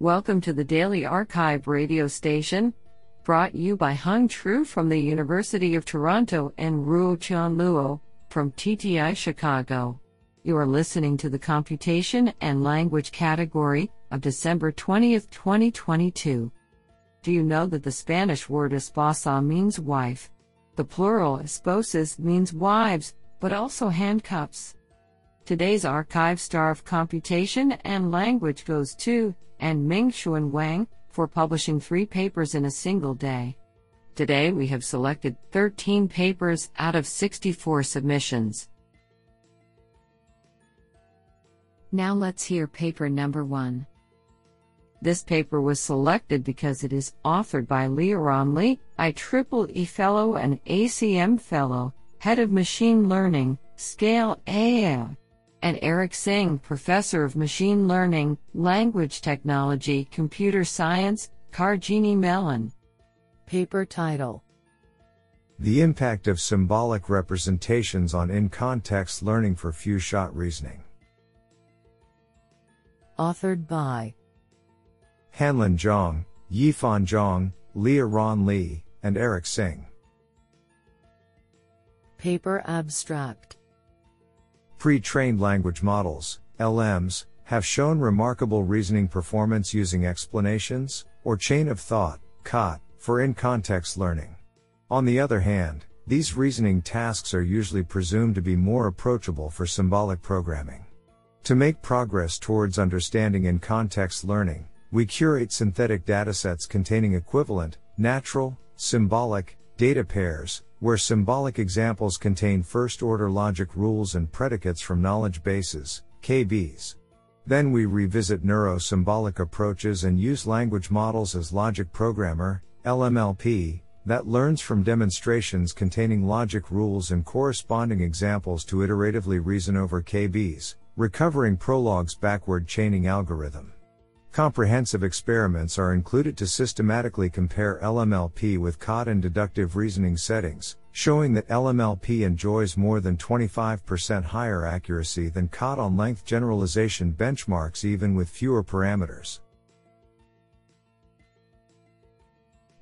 Welcome to the Daily arXiv radio station, brought you by Hung Tru from the University of Toronto and Ruo Chan Luo from TTI Chicago. You are listening to the Computation and Language category of December 20th, 2022. Do you know that the Spanish word esposa means wife? The plural esposas means wives, but also handcuffs. Today's arXiv star of computation and language goes to and Ming Xuan Wang for publishing three papers in a single day. Today we have selected 13 papers out of 64 submissions. Now let's hear paper number one. This paper was selected because it is authored by Li Erran Li, IEEE Fellow and ACM Fellow, Head of Machine Learning, Scale AI and Eric Xing, Professor of Machine Learning, Language Technology, Computer Science, Carnegie Mellon. Paper title The Impact of Symbolic Representations on In Context Learning for Few Shot Reasoning. Authored by Hanlin Zhang, Yifan Zhang, Li Erran Li, and Eric Xing. Paper abstract Pre-trained language models, LMs, have shown remarkable reasoning performance using explanations, or chain of thought, COT, for in-context learning. On the other hand, these reasoning tasks are usually presumed to be more approachable for symbolic programming. To make progress towards understanding in context learning, we curate synthetic datasets containing equivalent, natural, symbolic, data pairs, where symbolic examples contain first order logic rules and predicates from knowledge bases, KBs. Then we revisit neuro symbolic approaches and use language models as logic programmer, LMLP, that learns from demonstrations containing logic rules and corresponding examples to iteratively reason over KBs, recovering Prolog's backward chaining algorithm. Comprehensive experiments are included to systematically compare LMLP with COT and deductive reasoning settings, showing that LMLP enjoys more than 25% higher accuracy than COT on length generalization benchmarks even with fewer parameters.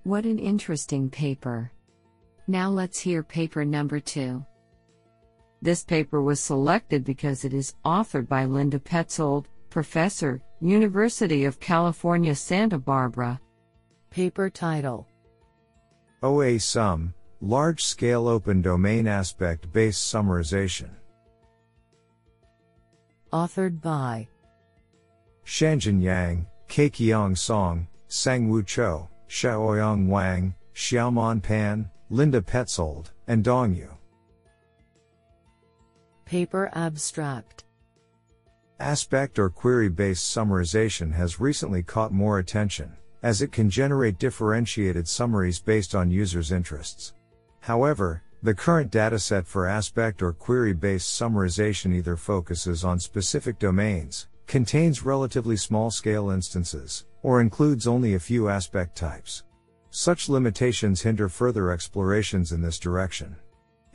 What an interesting paper. Now let's hear paper number two. This paper was selected because it is authored by Linda Petzold, Professor, University of California, Santa Barbara. Paper title OA Sum Large Scale Open Domain Aspect Based Summarization. Authored by Xianjun Yang, Kaiqiang Song, Sangwoo Cho, Xiaoyang Wang, Xiaoman Pan, Linda Petzold, and Dongyu. Paper Abstract Aspect or query based summarization has recently caught more attention, as it can generate differentiated summaries based on users' interests. However, the current dataset for aspect or query based summarization either focuses on specific domains, contains relatively small scale instances, or includes only a few aspect types. Such limitations hinder further explorations in this direction.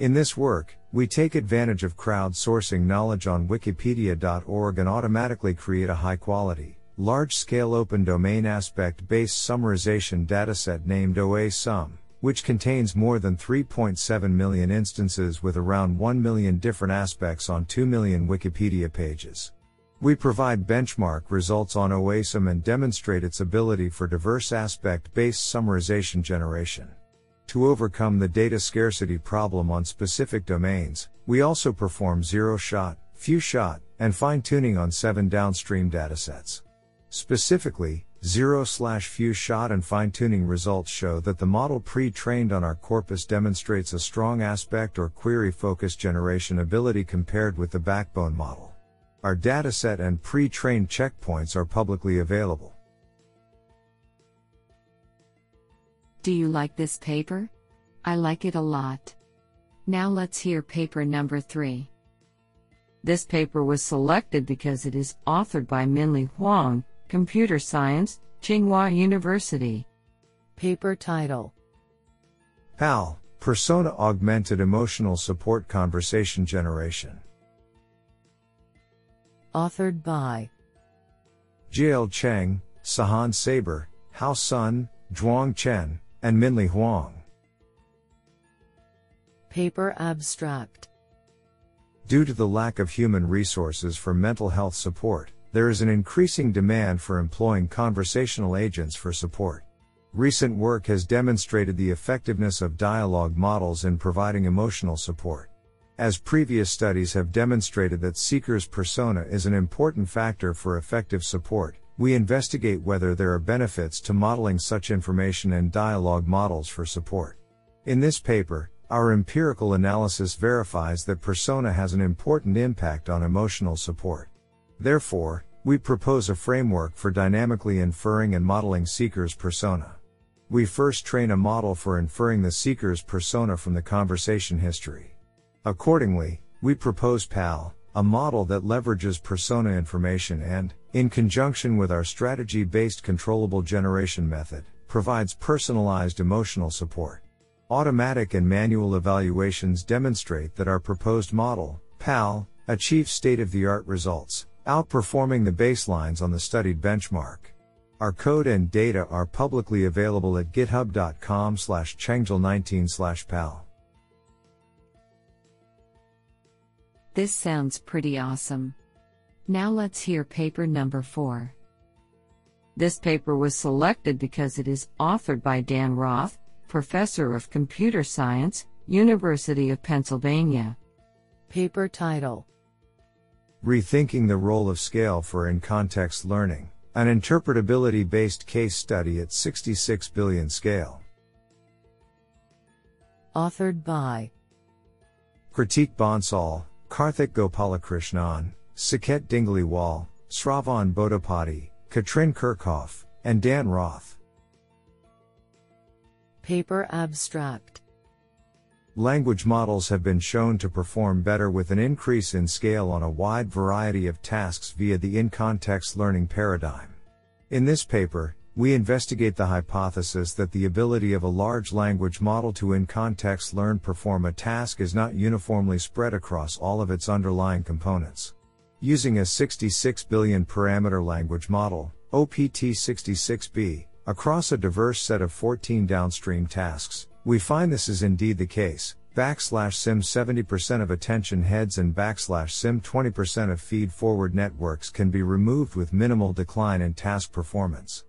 In this work, we take advantage of crowdsourcing knowledge on wikipedia.org and automatically create a high quality, large scale open domain aspect based summarization dataset named OASUM, which contains more than 3.7 million instances with around 1 million different aspects on 2 million Wikipedia pages. We provide benchmark results on OASUM and demonstrate its ability for diverse aspect based summarization generation. To overcome the data scarcity problem on specific domains, we also perform zero shot, few shot, and fine tuning on seven downstream datasets. Specifically, zero slash few shot and fine tuning results show that the model pre trained on our corpus demonstrates a strong aspect or query focus generation ability compared with the backbone model. Our dataset and pre trained checkpoints are publicly available. Do you like this paper? I like it a lot. Now let's hear paper number 3. This paper was selected because it is authored by Minlie Huang, Computer Science, Tsinghua University. Paper title PAL Persona Augmented Emotional Support Conversation Generation. Authored by Jiale Cheng, Sahand Sabour, Hao Sun, Zhuang Chen, and Minlie Huang. Paper Abstract Due to the lack of human resources for mental health support, there is an increasing demand for employing conversational agents for support. Recent work has demonstrated the effectiveness of dialogue models in providing emotional support. As previous studies have demonstrated that seeker's persona is an important factor for effective support, we investigate whether there are benefits to modeling such information and dialogue models for support. In this paper, our empirical analysis verifies that persona has an important impact on emotional support. Therefore, we propose a framework for dynamically inferring and modeling seeker's persona. We first train a model for inferring the seeker's persona from the conversation history. Accordingly, we propose PAL, a model that leverages persona information and, in conjunction with our strategy based controllable generation method, provides personalized emotional support. Automatic and manual evaluations demonstrate that our proposed model, PAL, achieves state of the art results outperforming the baselines on the studied benchmark. Our code and data are publicly available at github.com slash changjul19 slash pal. This sounds pretty awesome. Now let's hear paper number 4. This paper was selected because it is authored by Dan Roth, Professor of Computer Science, University of Pennsylvania. Paper title Rethinking the Role of Scale for In Context Learning, an interpretability based case study at 66 billion scale. Authored by Hritik Bansal, Karthik Gopalakrishnan, Saket Dingliwal, Sravan Bodapati, Katrin Kirchhoff, and Dan Roth. Paper Abstract Language models have been shown to perform better with an increase in scale on a wide variety of tasks via the in context learning paradigm. In this paper, we investigate the hypothesis that the ability of a large language model to in context learn perform a task is not uniformly spread across all of its underlying components. Using a 66 billion parameter language model, OPT 66B, across a diverse set of 14 downstream tasks, we find this is indeed the case. Backslash sim 70% of attention heads and backslash sim 20% of feed forward networks can be removed with minimal decline in task performance.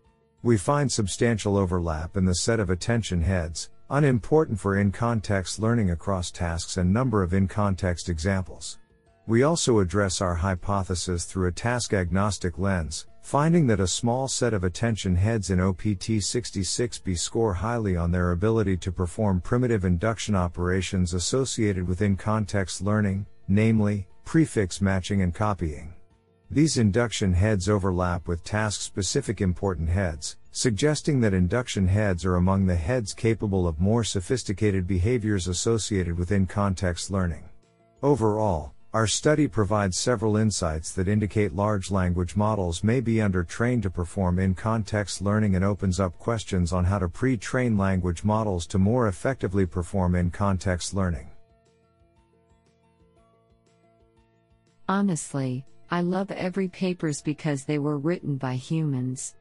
We find substantial overlap in the set of attention heads, unimportant for in context learning across tasks and number of in context examples. We also address our hypothesis through a task agnostic lens, finding that a small set of attention heads in OPT 66B score highly on their ability to perform primitive induction operations associated with in context learning, namely, prefix matching and copying. These induction heads overlap with task specific important heads, suggesting that induction heads are among the heads capable of more sophisticated behaviors associated with in context learning. Overall, our study provides several insights that indicate large language models may be under-trained to perform in-context learning and opens up questions on how to pre-train language models to more effectively perform in-context learning. Honestly, I love every papers because they were written by humans.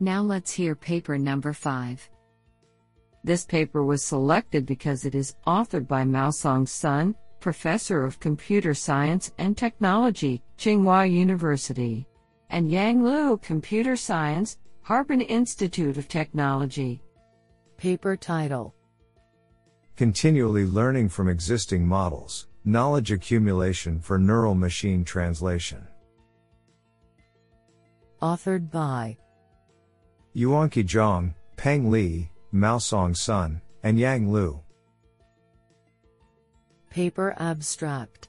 Now let's hear paper number 5. This paper was selected because it is authored by Maosong Sun, Professor of Computer Science and Technology, Tsinghua University, and Yang Liu, Computer Science, Harbin Institute of Technology. Paper title Continually learning from existing models, knowledge accumulation for neural machine translation. Authored by Yuanchi Zhang, Peng Li, Maosong Sun, and Yang Liu. Paper Abstract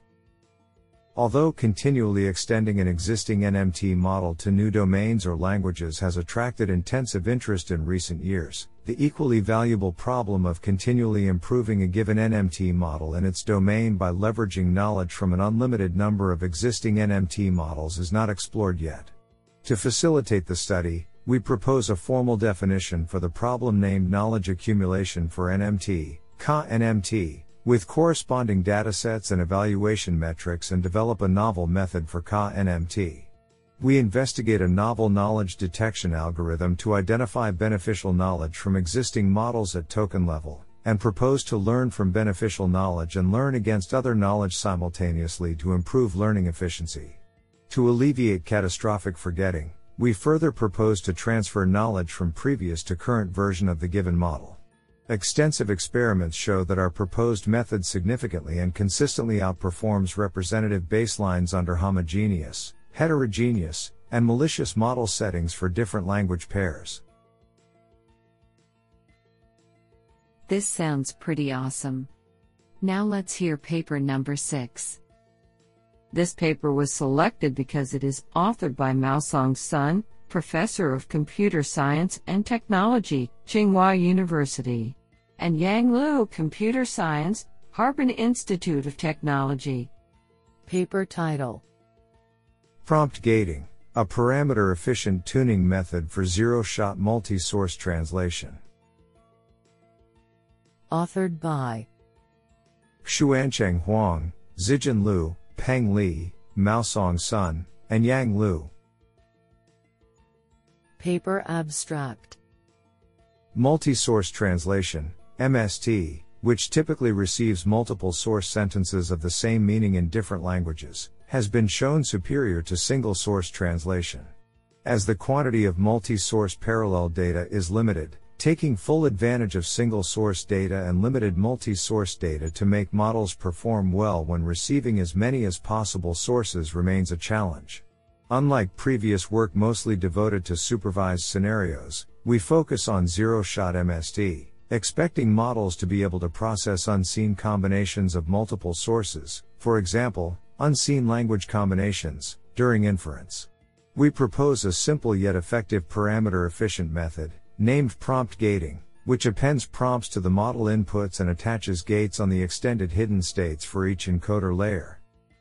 Although continually extending an existing NMT model to new domains or languages has attracted intensive interest in recent years, the equally valuable problem of continually improving a given NMT model in its domain by leveraging knowledge from an unlimited number of existing NMT models is not explored yet. To facilitate the study, we propose a formal definition for the problem named knowledge accumulation for NMT, KA-NMT, with corresponding datasets and evaluation metrics and develop a novel method for KA-NMT. We investigate a novel knowledge detection algorithm to identify beneficial knowledge from existing models at token level, and propose to learn from beneficial knowledge and learn against other knowledge simultaneously to improve learning efficiency. To alleviate catastrophic forgetting, we further propose to transfer knowledge from previous to current version of the given model. Extensive experiments show that our proposed method significantly and consistently outperforms representative baselines under homogeneous, heterogeneous, and malicious model settings for different language pairs. This sounds pretty awesome. Now let's hear paper number 6. This paper was selected because it is authored by Maosong Sun, Professor of Computer Science and Technology, Tsinghua University, and Yang Liu, Computer Science, Harbin Institute of Technology. Paper title Prompt gating, a parameter efficient tuning method for zero shot multi source translation. Authored by Xuancheng Huang, Zijun Liu, Peng Li, Maosong Sun, and Yang Liu. Paper abstract Multi source translation, MST, which typically receives multiple source sentences of the same meaning in different languages, has been shown superior to single source translation. As the quantity of multi source parallel data is limited, taking full advantage of single source data and limited multi source data to make models perform well when receiving as many as possible sources remains a challenge. Unlike previous work mostly devoted to supervised scenarios, we focus on zero shot MST, expecting models to be able to process unseen combinations of multiple sources, for example, unseen language combinations, during inference. We propose a simple yet effective parameter efficient method, named prompt gating, which appends prompts to the model inputs and attaches gates on the extended hidden states for each encoder layer.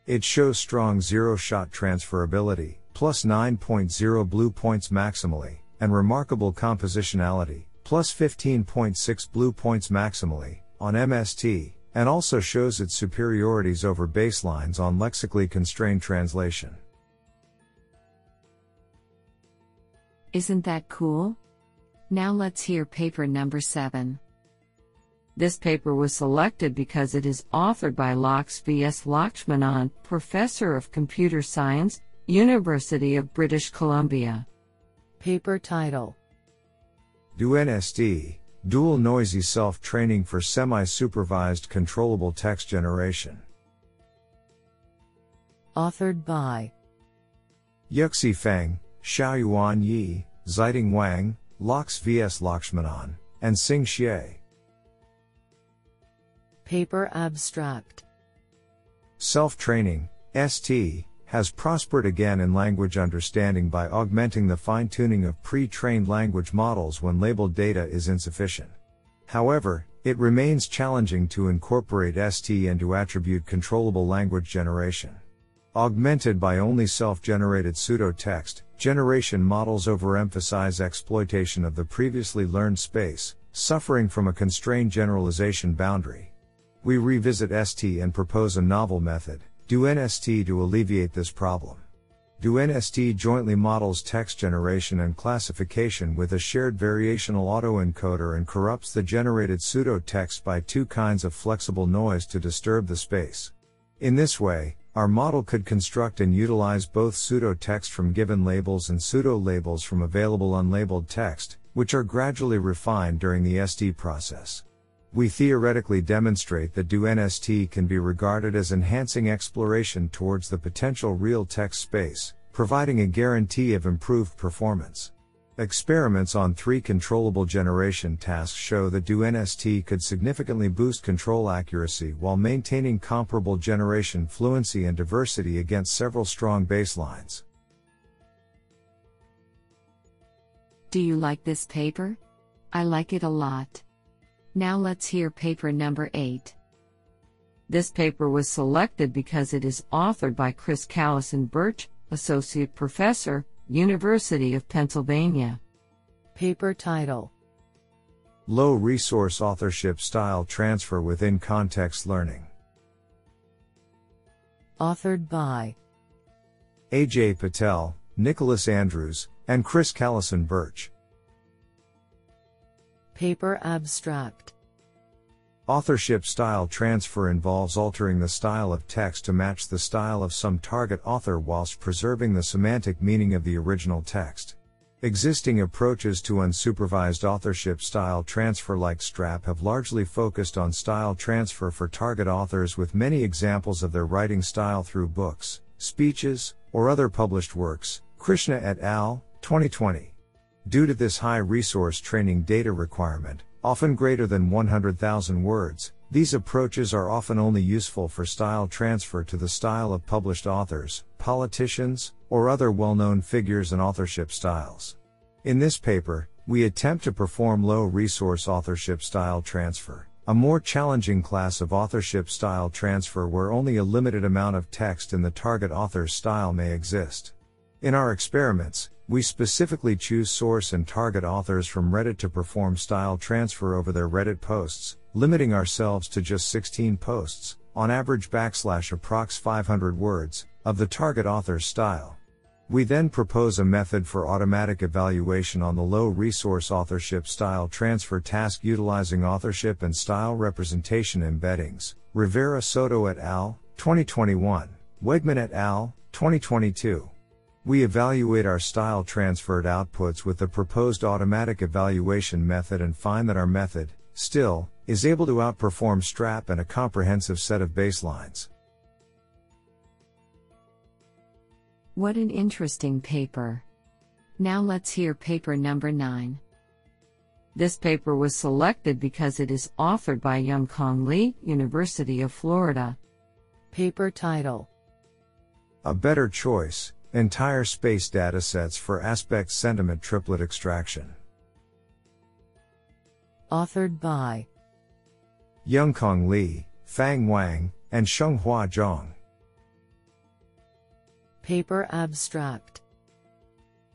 It shows strong zero shot transferability, plus 9.0 BLEU points maximally, and remarkable compositionality, plus 15.6 BLEU points maximally, on MST, and also shows its superiorities over baselines on lexically constrained translation. Isn't that cool? Now let's hear paper number 7. This paper was selected because it is authored by Laks V.S. Lakshmanan, Professor of Computer Science, University of British Columbia. Paper title DuNST, Dual Noisy Self Training for Semi Supervised Controllable Text Generation. Authored by Yuxi Feng, Xiaoyuan Yi, Xiting Wang, Laks V.S. Lakshmanan, and Xing Xie. Paper Abstract Self training, ST, has prospered again in language understanding by augmenting the fine tuning of pre trained language models when labeled data is insufficient. However, it remains challenging to incorporate ST into attribute controllable language generation. Augmented by only self generated pseudo text, generation models overemphasize exploitation of the previously learned space, suffering from a constrained generalization boundary. We revisit ST and propose a novel method, DuNST to alleviate this problem. DuNST jointly models text generation and classification with a shared variational autoencoder and corrupts the generated pseudo text by two kinds of flexible noise to disturb the space. In this way, our model could construct and utilize both pseudo text from given labels and pseudo labels from available unlabeled text, which are gradually refined during the ST process. We theoretically demonstrate that DuNST can be regarded as enhancing exploration towards the potential real text space, providing a guarantee of improved performance. Experiments on three controllable generation tasks show that DuNST could significantly boost control accuracy while maintaining comparable generation fluency and diversity against several strong baselines. Do you like this paper? I like it a lot. Now let's hear paper number 8. This paper was selected because it is authored by Chris Callison-Burch, Associate Professor, University of Pennsylvania. Paper title Low Resource Authorship Style Transfer Within Context Learning. Authored by Ajay Patel, Nicholas Andrews, and Chris Callison-Burch. Paper Abstract Authorship style transfer involves altering the style of text to match the style of some target author whilst preserving the semantic meaning of the original text. Existing approaches to unsupervised authorship style transfer like STRAP have largely focused on style transfer for target authors with many examples of their writing style through books, speeches, or other published works. Krishna et al., 2020. Due to this high resource training data requirement, often greater than 100,000 words, these approaches are often only useful for style transfer to the style of published authors, politicians, or other well known figures and authorship styles. In this paper, we attempt to perform low resource authorship style transfer, a more challenging class of authorship style transfer where only a limited amount of text in the target author's style may exist. In our experiments, we specifically choose source and target authors from Reddit to perform style transfer over their Reddit posts, limiting ourselves to just 16 posts, on average backslash approx 500 words, of the target author's style. We then propose a method for automatic evaluation on the low resource authorship style transfer task utilizing authorship and style representation embeddings. Rivera Soto et al., 2021. Wegmann et al., 2022. We evaluate our style transferred outputs with the proposed automatic evaluation method and find that our method, still, is able to outperform STRAP and a comprehensive set of baselines. What an interesting paper. Now let's hear paper number 9. This paper was selected because it is authored by Young Kong Lee, University of Florida. Paper title A Better Choice Entire space datasets for aspect sentiment triplet extraction. Authored by Youngkong Lee, Fang Wang, and Shenghua Zhang. Paper Abstract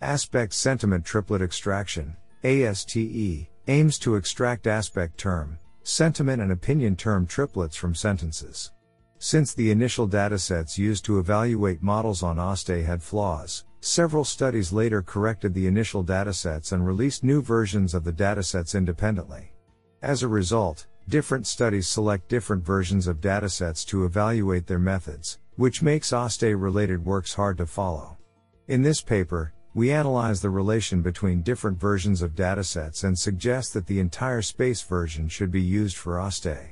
Aspect Sentiment Triplet Extraction, ASTE, aims to extract aspect term, sentiment and opinion term triplets from sentences. Since the initial datasets used to evaluate models on ASTE had flaws, several studies later corrected the initial datasets and released new versions of the datasets independently. As a result, different studies select different versions of datasets to evaluate their methods, which makes ASTE related works hard to follow. In this paper, we analyze the relation between different versions of datasets and suggest that the entire space version should be used for ASTE.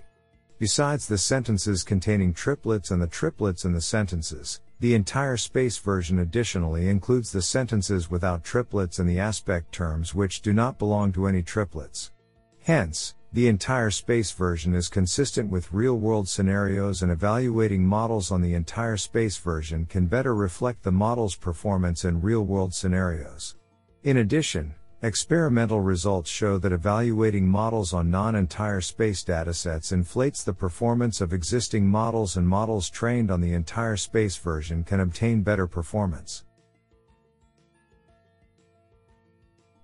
Besides the sentences containing triplets and the triplets in the sentences, the entire space version additionally includes the sentences without triplets and the aspect terms which do not belong to any triplets. Hence, the entire space version is consistent with real world scenarios and evaluating models on the entire space version can better reflect the model's performance in real world scenarios. In addition, Experimental results show that evaluating models on non-entire space datasets inflates the performance of existing models and models trained on the entire space version can obtain better performance.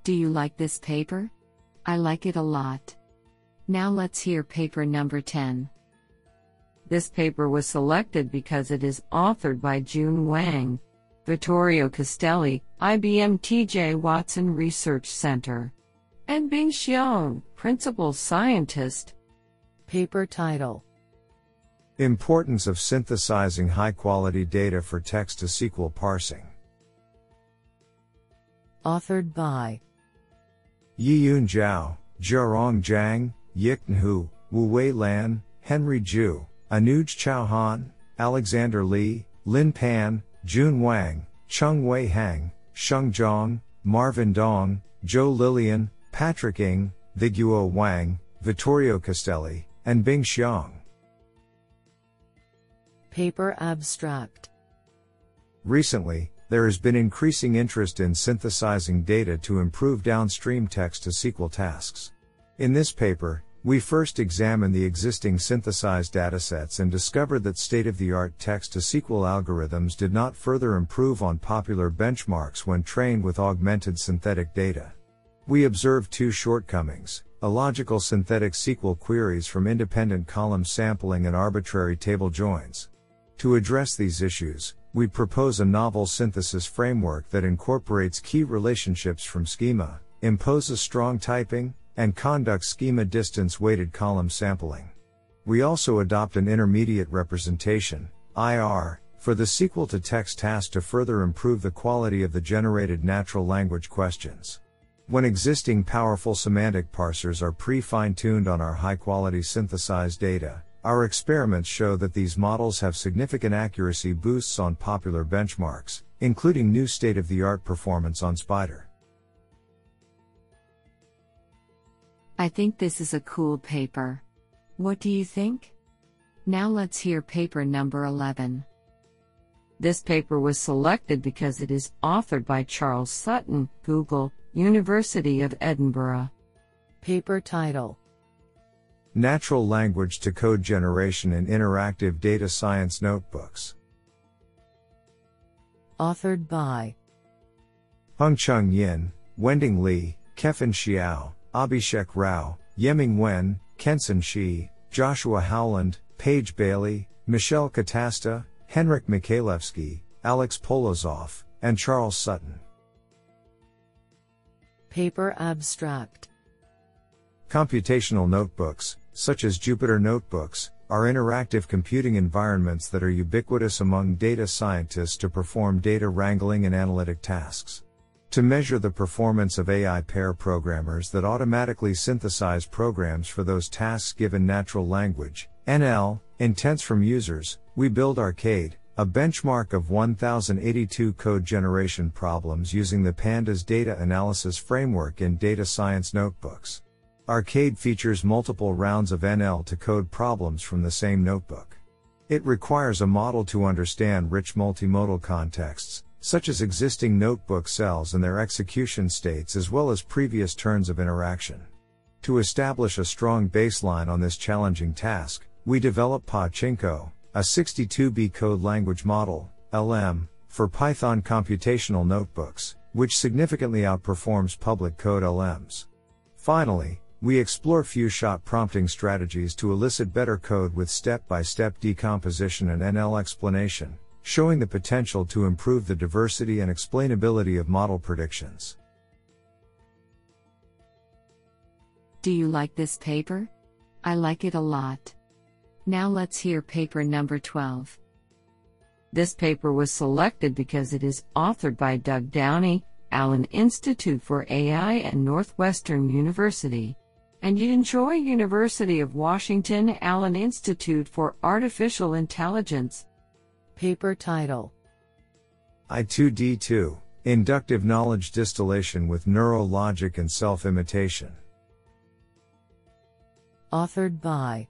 Do you like this paper? I like it a lot. Now let's hear paper number 10. This paper was selected because it is authored by Jun Wang, Vittorio Castelli, IBM TJ Watson Research Center. And Bing Xiang, Principal Scientist. Paper title Importance of synthesizing high quality data for text to SQL parsing. Authored by Yiyun Zhao, Jiarong Zhang, Yiqun Hu, Wu-Wei Lan, Henry Zhu, Anuj Chauhan, Alexander Li, Lin Pan, Jun Wang, Chung Wei Hang, Sheng Zhang, Marvin Dong, Joe Lillian, Patrick Ng, Viguo Wang, Vittorio Castelli, and Bing Xiang. Paper Abstract Recently, there has been increasing interest in synthesizing data to improve downstream text to SQL tasks. In this paper, we first examined the existing synthesized datasets and discovered that state of the art text to SQL algorithms did not further improve on popular benchmarks when trained with augmented synthetic data. We observed two shortcomings illogical synthetic SQL queries from independent column sampling and arbitrary table joins. To address these issues, we propose a novel synthesis framework that incorporates key relationships from schema, imposes strong typing, and conduct schema distance weighted column sampling. We also adopt an intermediate representation, IR, for the SQL to text task to further improve the quality of the generated natural language questions. When existing powerful semantic parsers are pre fine tuned on our high quality synthesized data, our experiments show that these models have significant accuracy boosts on popular benchmarks, including new state of the art performance on Spider. I think this is a cool paper. What do you think? Now let's hear paper number 11. This paper was selected because it is authored by Charles Sutton, Google, University of Edinburgh. Paper title Natural Language to Code Generation in Interactive Data Science Notebooks. Authored by Pengcheng Yin, Wending Li, Kefan Xiao, Abhishek Rao, Yeming Wen, Kensen Shi, Joshua Howland, Paige Bailey, Michele Catasta, Henryk Michalewski, Alex Polozov, and Charles Sutton. Paper Abstract Computational notebooks, such as Jupyter Notebooks, are interactive computing environments that are ubiquitous among data scientists to perform data wrangling and analytic tasks. To measure the performance of AI pair programmers that automatically synthesize programs for those tasks given natural language, NL, intents from users, we build Arcade, a benchmark of 1082 code generation problems using the Pandas data analysis framework in data science notebooks. Arcade features multiple rounds of NL to code problems from the same notebook. It requires a model to understand rich multimodal contexts, such as existing notebook cells and their execution states as well as previous turns of interaction. To establish a strong baseline on this challenging task, we develop PaChiNCo, a 62B code language model, LM, for Python computational notebooks, which significantly outperforms public code LMs. Finally, we explore few shot prompting strategies to elicit better code with step by step decomposition and NL explanation, showing the potential to improve the diversity and explainability of model predictions. Do you like this paper? I like it a lot. Now let's hear paper number 12. This paper was selected because it is authored by Doug Downey, Allen Institute for AI and Northwestern University and Yejin Choi University of Washington Allen Institute for Artificial Intelligence. Paper title I2D2 Inductive Knowledge Distillation with Neural Logic and Self Imitation. Authored by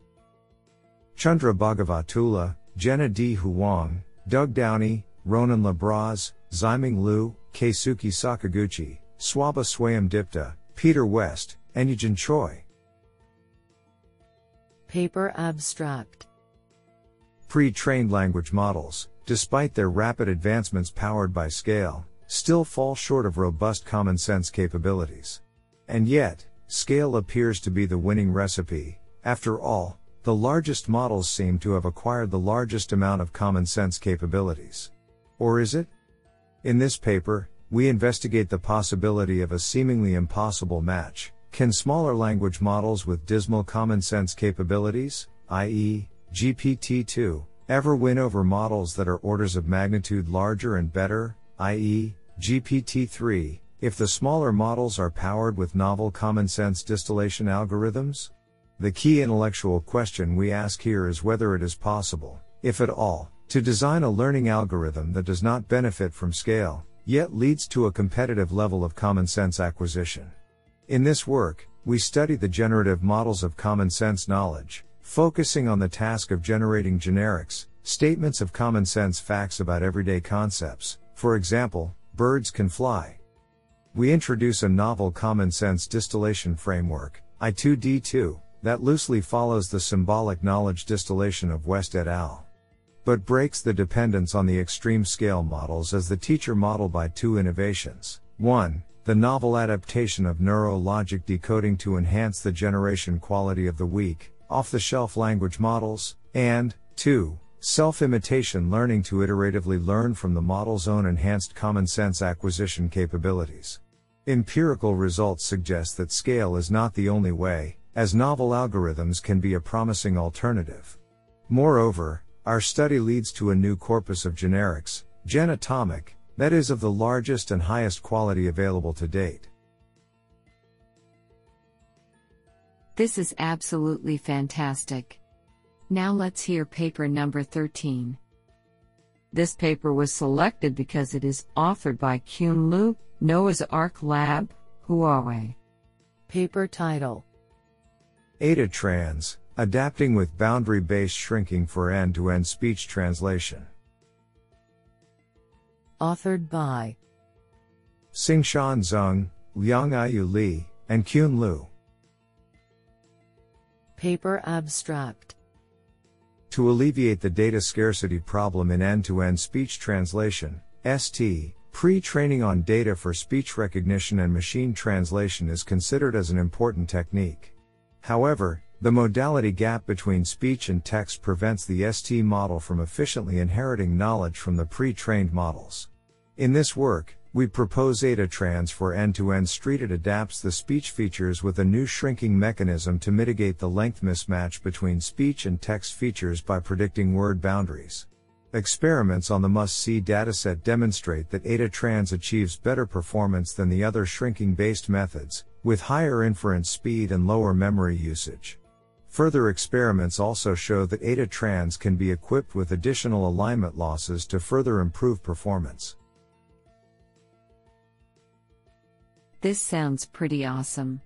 Chandra Bhagavatula, Jena D. Hwang, Doug Downey, Ronan Le Bras, Ximing Lu, Keisuke Sakaguchi, Swabha Swayam Peter West, and Yejin Choi. Paper Abstract Pre trained language models, despite their rapid advancements powered by scale, still fall short of robust common sense capabilities. And yet, scale appears to be the winning recipe. After all, the largest models seem to have acquired the largest amount of common sense capabilities. Or is it? In this paper, we investigate the possibility of a seemingly impossible match can smaller language models with dismal common sense capabilities, i.e., GPT-2, ever win over models that are orders of magnitude larger and better, i.e., GPT-3, if the smaller models are powered with novel common sense distillation algorithms? The key intellectual question we ask here is whether it is possible, if at all, to design a learning algorithm that does not benefit from scale, yet leads to a competitive level of common sense acquisition. In this work, we study the generative models of common sense knowledge, focusing on the task of generating generics, statements of common sense facts about everyday concepts, for example, birds can fly. We introduce a novel common sense distillation framework, I2D2, that loosely follows the symbolic knowledge distillation of West et al. But breaks the dependence on the extreme scale models as the teacher model by two innovations. 1 the novel adaptation of neural logic decoding to enhance the generation quality of the weak, off the shelf language models, and 2. Self imitation learning to iteratively learn from the model's own enhanced common sense acquisition capabilities. Empirical results suggest that scale is not the only way, as novel algorithms can be a promising alternative. Moreover, our study leads to a new corpus of generics, GenAtomic, that is of the largest and highest quality available to date. This is absolutely fantastic. Now let's hear paper number 13. This paper was selected because it is authored by Qun Liu, Noah's Ark Lab, Huawei. Paper title Ada Trans Adapting with Boundary Based Shrinking for End to End Speech Translation. Authored by Xingshan Zeng, Liangyou Li, and Qun Liu. Paper Abstract To alleviate the data scarcity problem in end to end speech translation, ST, pre training on data for speech recognition and machine translation is considered as an important technique. However, the modality gap between speech and text prevents the ST model from efficiently inheriting knowledge from the pre trained models. In this work, we propose AdaTrans for end-to-end street it adapts the speech features with a new shrinking mechanism to mitigate the length mismatch between speech and text features by predicting word boundaries. Experiments on the MuST-C dataset demonstrate that AdaTrans achieves better performance than the other shrinking-based methods, with higher inference speed and lower memory usage. Further experiments also show that AdaTrans can be equipped with additional alignment losses to further improve performance. This sounds pretty awesome.